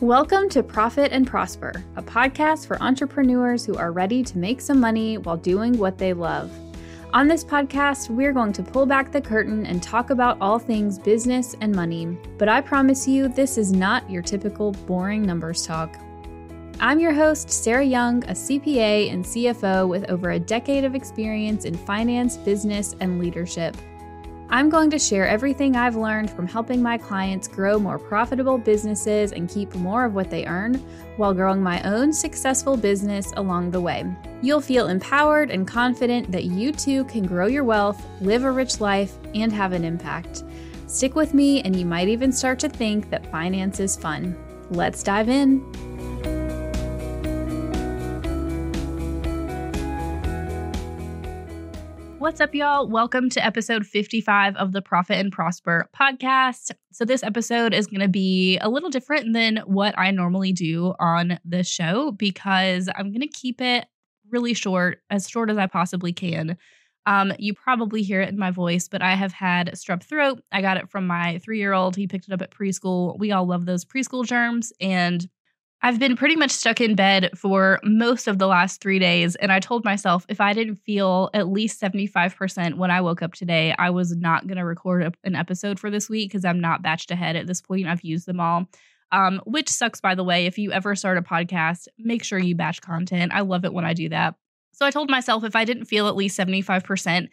Welcome to Profit and Prosper, a podcast for entrepreneurs who are ready to make some money while doing what they love. On this podcast, we're going to pull back the curtain and talk about all things business and money. But I promise you, this is not your typical boring numbers talk. I'm your host, Sarah Young, a CPA and CFO with over a decade of experience in finance, business, and leadership. I'm going to share everything I've learned from helping my clients grow more profitable businesses and keep more of what they earn while growing my own successful business along the way. You'll feel empowered and confident that you too can grow your wealth, live a rich life, and have an impact. Stick with me, and you might even start to think that finance is fun. Let's dive in. What's up, y'all? Welcome to episode 55 of the Profit and Prosper podcast. So, this episode is going to be a little different than what I normally do on the show because I'm going to keep it really short, as short as I possibly can. Um, you probably hear it in my voice, but I have had strep throat. I got it from my three year old. He picked it up at preschool. We all love those preschool germs. And I've been pretty much stuck in bed for most of the last three days. And I told myself if I didn't feel at least 75% when I woke up today, I was not going to record a, an episode for this week because I'm not batched ahead at this point. I've used them all. Um, which sucks, by the way. If you ever start a podcast, make sure you batch content. I love it when I do that. So I told myself if I didn't feel at least 75%,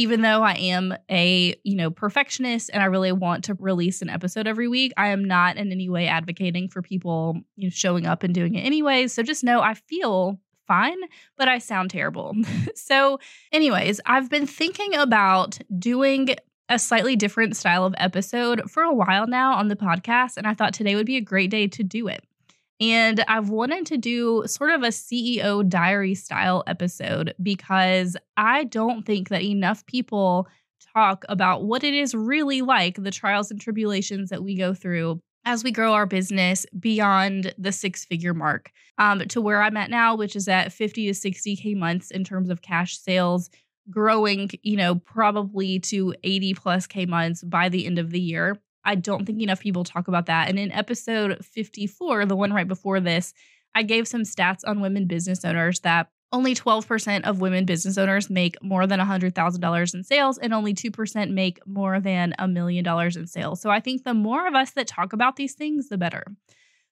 even though I am a, you know, perfectionist and I really want to release an episode every week, I am not in any way advocating for people you know, showing up and doing it anyways. So just know I feel fine, but I sound terrible. so, anyways, I've been thinking about doing a slightly different style of episode for a while now on the podcast, and I thought today would be a great day to do it. And I've wanted to do sort of a CEO diary style episode because I don't think that enough people talk about what it is really like the trials and tribulations that we go through as we grow our business beyond the six figure mark um, to where I'm at now, which is at 50 to 60K months in terms of cash sales, growing, you know, probably to 80 plus K months by the end of the year. I don't think enough people talk about that. And in episode 54, the one right before this, I gave some stats on women business owners that only 12% of women business owners make more than $100,000 in sales, and only 2% make more than a million dollars in sales. So I think the more of us that talk about these things, the better.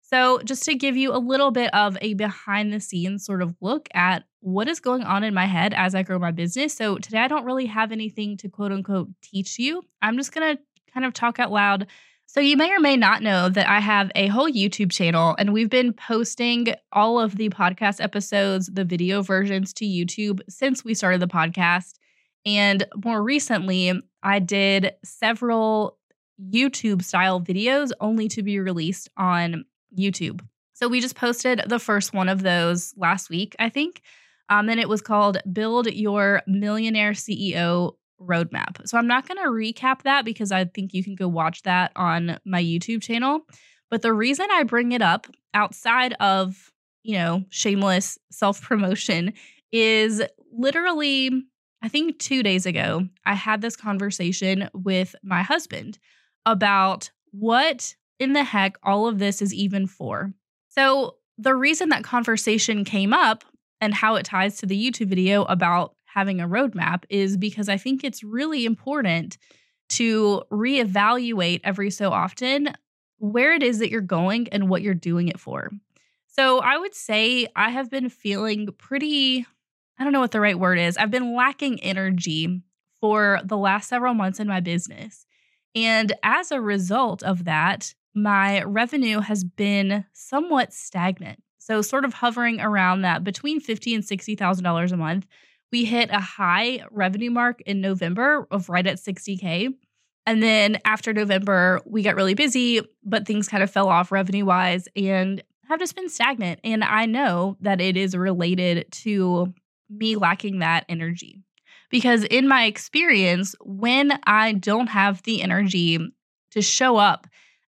So, just to give you a little bit of a behind the scenes sort of look at what is going on in my head as I grow my business. So, today I don't really have anything to quote unquote teach you. I'm just going to kind of talk out loud. So, you may or may not know that I have a whole YouTube channel and we've been posting all of the podcast episodes, the video versions to YouTube since we started the podcast. And more recently, I did several YouTube style videos only to be released on YouTube. So, we just posted the first one of those last week, I think. Um, and it was called Build Your Millionaire CEO roadmap. So I'm not going to recap that because I think you can go watch that on my YouTube channel. But the reason I bring it up outside of, you know, shameless self promotion is literally, I think two days ago, I had this conversation with my husband about what in the heck all of this is even for. So the reason that conversation came up and how it ties to the YouTube video about having a roadmap is because I think it's really important to reevaluate every so often where it is that you're going and what you're doing it for. So I would say I have been feeling pretty, I don't know what the right word is. I've been lacking energy for the last several months in my business. And as a result of that, my revenue has been somewhat stagnant. So sort of hovering around that between fifty and sixty thousand dollars a month, we hit a high revenue mark in November of right at 60K. And then after November, we got really busy, but things kind of fell off revenue wise and have just been stagnant. And I know that it is related to me lacking that energy. Because in my experience, when I don't have the energy to show up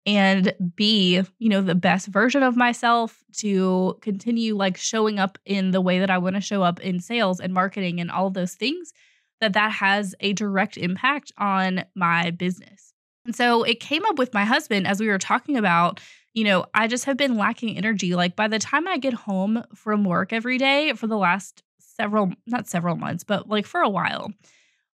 and be, you know, the best version of myself to continue like showing up in the way that I want to show up in sales and marketing and all those things that that has a direct impact on my business. And so it came up with my husband as we were talking about, you know, I just have been lacking energy. Like by the time I get home from work every day for the last several, not several months, but like for a while,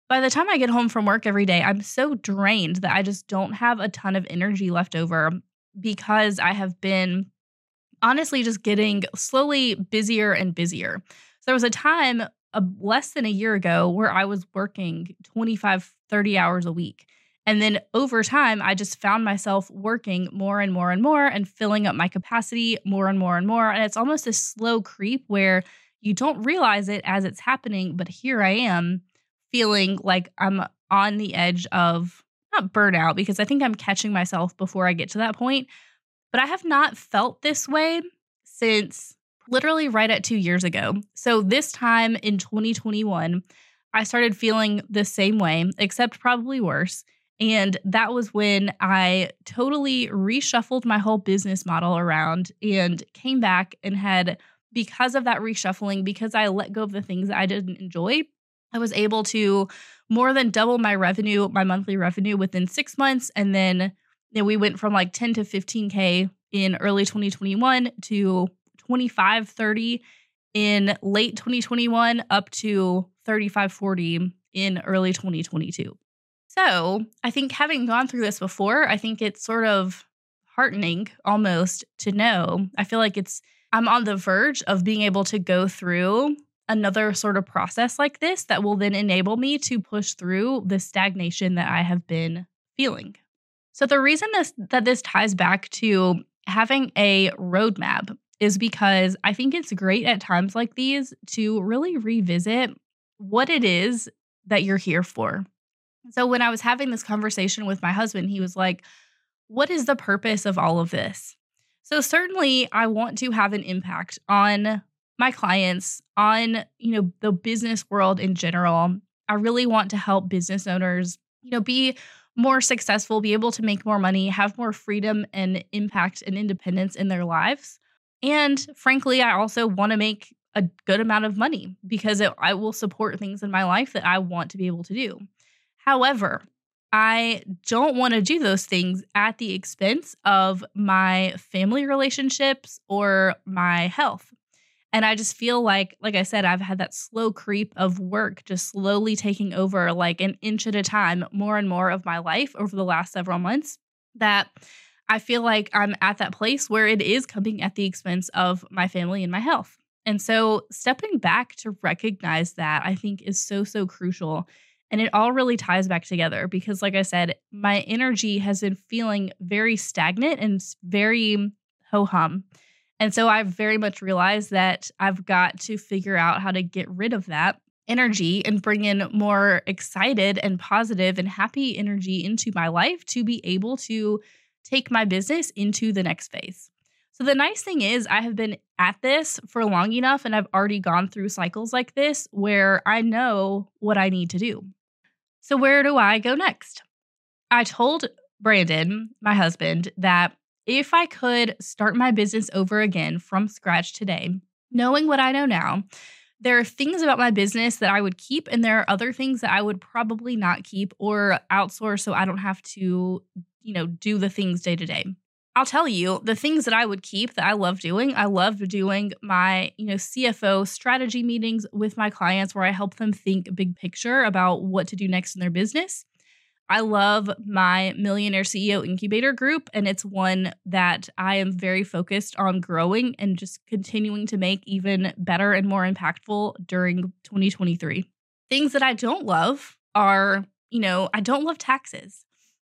by the time I get home from work every day, I'm so drained that I just don't have a ton of energy left over because I have been honestly just getting slowly busier and busier. So there was a time uh, less than a year ago where I was working 25, 30 hours a week. And then over time, I just found myself working more and more and more and filling up my capacity more and more and more. And it's almost a slow creep where you don't realize it as it's happening. But here I am feeling like I'm on the edge of not burnout because I think I'm catching myself before I get to that point. But I have not felt this way since literally right at two years ago. So this time in 2021, I started feeling the same way, except probably worse. And that was when I totally reshuffled my whole business model around and came back and had, because of that reshuffling, because I let go of the things that I didn't enjoy, I was able to more than double my revenue, my monthly revenue within six months. And then you know, we went from like 10 to 15K in early 2021 to 25, 30 in late 2021 up to 35, 40 in early 2022. So I think having gone through this before, I think it's sort of heartening almost to know. I feel like it's, I'm on the verge of being able to go through another sort of process like this that will then enable me to push through the stagnation that I have been feeling. So the reason this that this ties back to having a roadmap is because I think it's great at times like these to really revisit what it is that you're here for. So when I was having this conversation with my husband, he was like, "What is the purpose of all of this?" So certainly I want to have an impact on my clients, on, you know, the business world in general. I really want to help business owners, you know, be more successful, be able to make more money, have more freedom and impact and independence in their lives. And frankly, I also want to make a good amount of money because it, I will support things in my life that I want to be able to do. However, I don't want to do those things at the expense of my family relationships or my health. And I just feel like, like I said, I've had that slow creep of work just slowly taking over like an inch at a time, more and more of my life over the last several months. That I feel like I'm at that place where it is coming at the expense of my family and my health. And so stepping back to recognize that I think is so, so crucial. And it all really ties back together because, like I said, my energy has been feeling very stagnant and very ho hum. And so I've very much realized that I've got to figure out how to get rid of that energy and bring in more excited and positive and happy energy into my life to be able to take my business into the next phase. So the nice thing is I have been at this for long enough and I've already gone through cycles like this where I know what I need to do. So where do I go next? I told Brandon, my husband, that if I could start my business over again from scratch today, knowing what I know now, there are things about my business that I would keep, and there are other things that I would probably not keep or outsource so I don't have to, you know, do the things day to day. I'll tell you the things that I would keep that I love doing. I love doing my, you know, CFO strategy meetings with my clients where I help them think big picture about what to do next in their business. I love my Millionaire CEO Incubator group, and it's one that I am very focused on growing and just continuing to make even better and more impactful during 2023. Things that I don't love are, you know, I don't love taxes.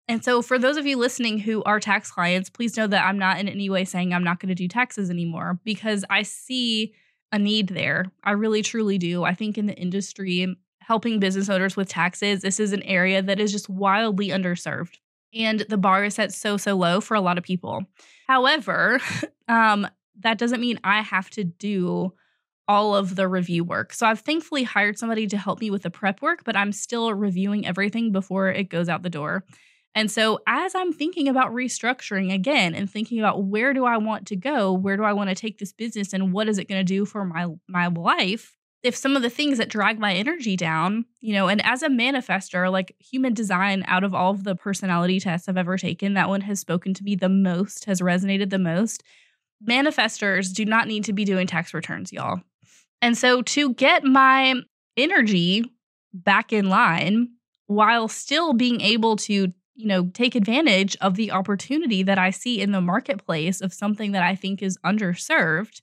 And so, for those of you listening who are tax clients, please know that I'm not in any way saying I'm not going to do taxes anymore because I see a need there. I really, truly do. I think in the industry, helping business owners with taxes, this is an area that is just wildly underserved. And the bar is set so, so low for a lot of people. However, um, that doesn't mean I have to do all of the review work. So I've thankfully hired somebody to help me with the prep work, but I'm still reviewing everything before it goes out the door. And so as I'm thinking about restructuring again and thinking about where do I want to go, where do I want to take this business and what is it going to do for my my life, if some of the things that drag my energy down, you know, and as a manifestor, like human design, out of all of the personality tests I've ever taken, that one has spoken to me the most, has resonated the most. Manifestors do not need to be doing tax returns, y'all. And so to get my energy back in line while still being able to, you know, take advantage of the opportunity that I see in the marketplace of something that I think is underserved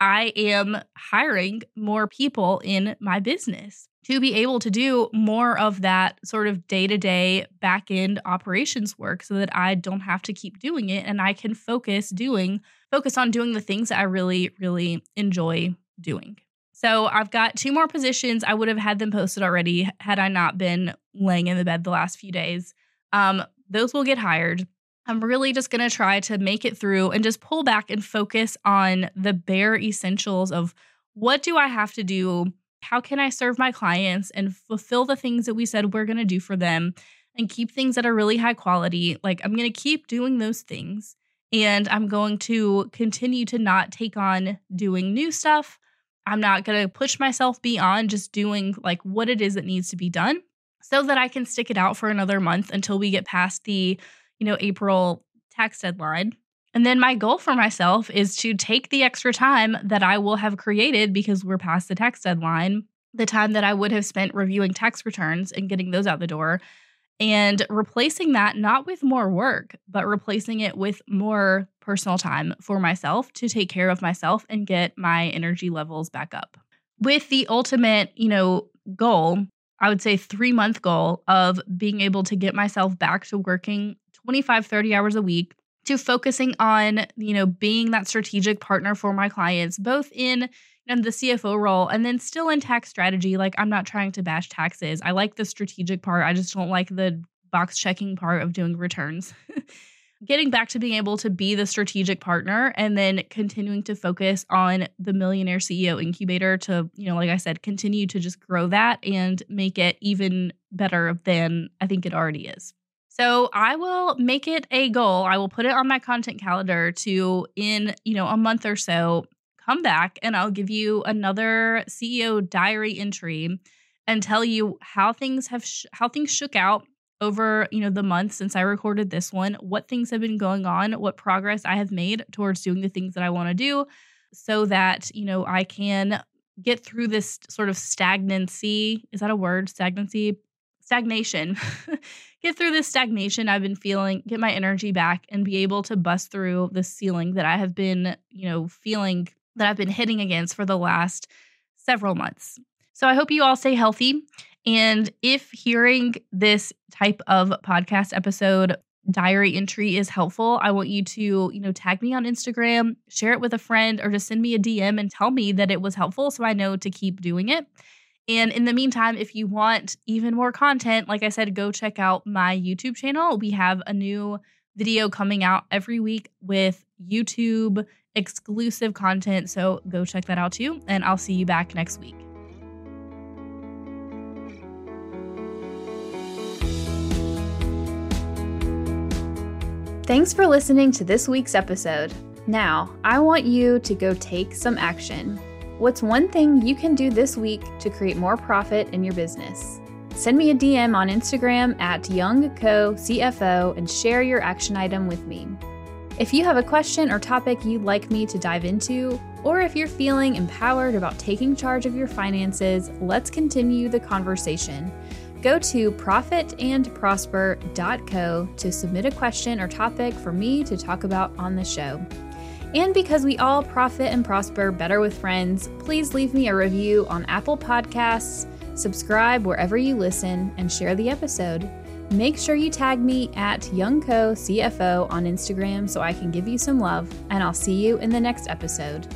I am hiring more people in my business to be able to do more of that sort of day to day back end operations work so that I don't have to keep doing it and I can focus doing, focus on doing the things that I really, really enjoy doing. So I've got two more positions. I would have had them posted already had I not been laying in the bed the last few days. Um, those will get hired. I'm really just going to try to make it through and just pull back and focus on the bare essentials of what do I have to do? How can I serve my clients and fulfill the things that we said we're going to do for them and keep things that are really high quality? Like, I'm going to keep doing those things and I'm going to continue to not take on doing new stuff. I'm not going to push myself beyond just doing like what it is that needs to be done so that I can stick it out for another month until we get past the you know, April tax deadline. And then my goal for myself is to take the extra time that I will have created because we're past the tax deadline, the time that I would have spent reviewing tax returns and getting those out the door, and replacing that not with more work, but replacing it with more personal time for myself to take care of myself and get my energy levels back up. With the ultimate, you know, goal, I would say 3 month goal of being able to get myself back to working 25, 30 hours a week to focusing on, you know, being that strategic partner for my clients, both in and the CFO role and then still in tax strategy. Like I'm not trying to bash taxes. I like the strategic part. I just don't like the box checking part of doing returns. Getting back to being able to be the strategic partner and then continuing to focus on the millionaire CEO incubator to, you know, like I said, continue to just grow that and make it even better than I think it already is. So I will make it a goal. I will put it on my content calendar to in, you know, a month or so come back and I'll give you another CEO diary entry and tell you how things have sh- how things shook out over, you know, the month since I recorded this one, what things have been going on, what progress I have made towards doing the things that I want to do so that, you know, I can get through this sort of stagnancy. Is that a word? Stagnancy? Stagnation. get through this stagnation I've been feeling, get my energy back, and be able to bust through the ceiling that I have been, you know, feeling that I've been hitting against for the last several months. So I hope you all stay healthy. And if hearing this type of podcast episode diary entry is helpful, I want you to, you know, tag me on Instagram, share it with a friend, or just send me a DM and tell me that it was helpful so I know to keep doing it. And in the meantime, if you want even more content, like I said, go check out my YouTube channel. We have a new video coming out every week with YouTube exclusive content. So go check that out too. And I'll see you back next week. Thanks for listening to this week's episode. Now, I want you to go take some action. What's one thing you can do this week to create more profit in your business? Send me a DM on Instagram at YoungCoCFO and share your action item with me. If you have a question or topic you'd like me to dive into, or if you're feeling empowered about taking charge of your finances, let's continue the conversation. Go to profitandprosper.co to submit a question or topic for me to talk about on the show. And because we all profit and prosper better with friends, please leave me a review on Apple Podcasts, subscribe wherever you listen, and share the episode. Make sure you tag me at YoungCoCFO on Instagram so I can give you some love, and I'll see you in the next episode.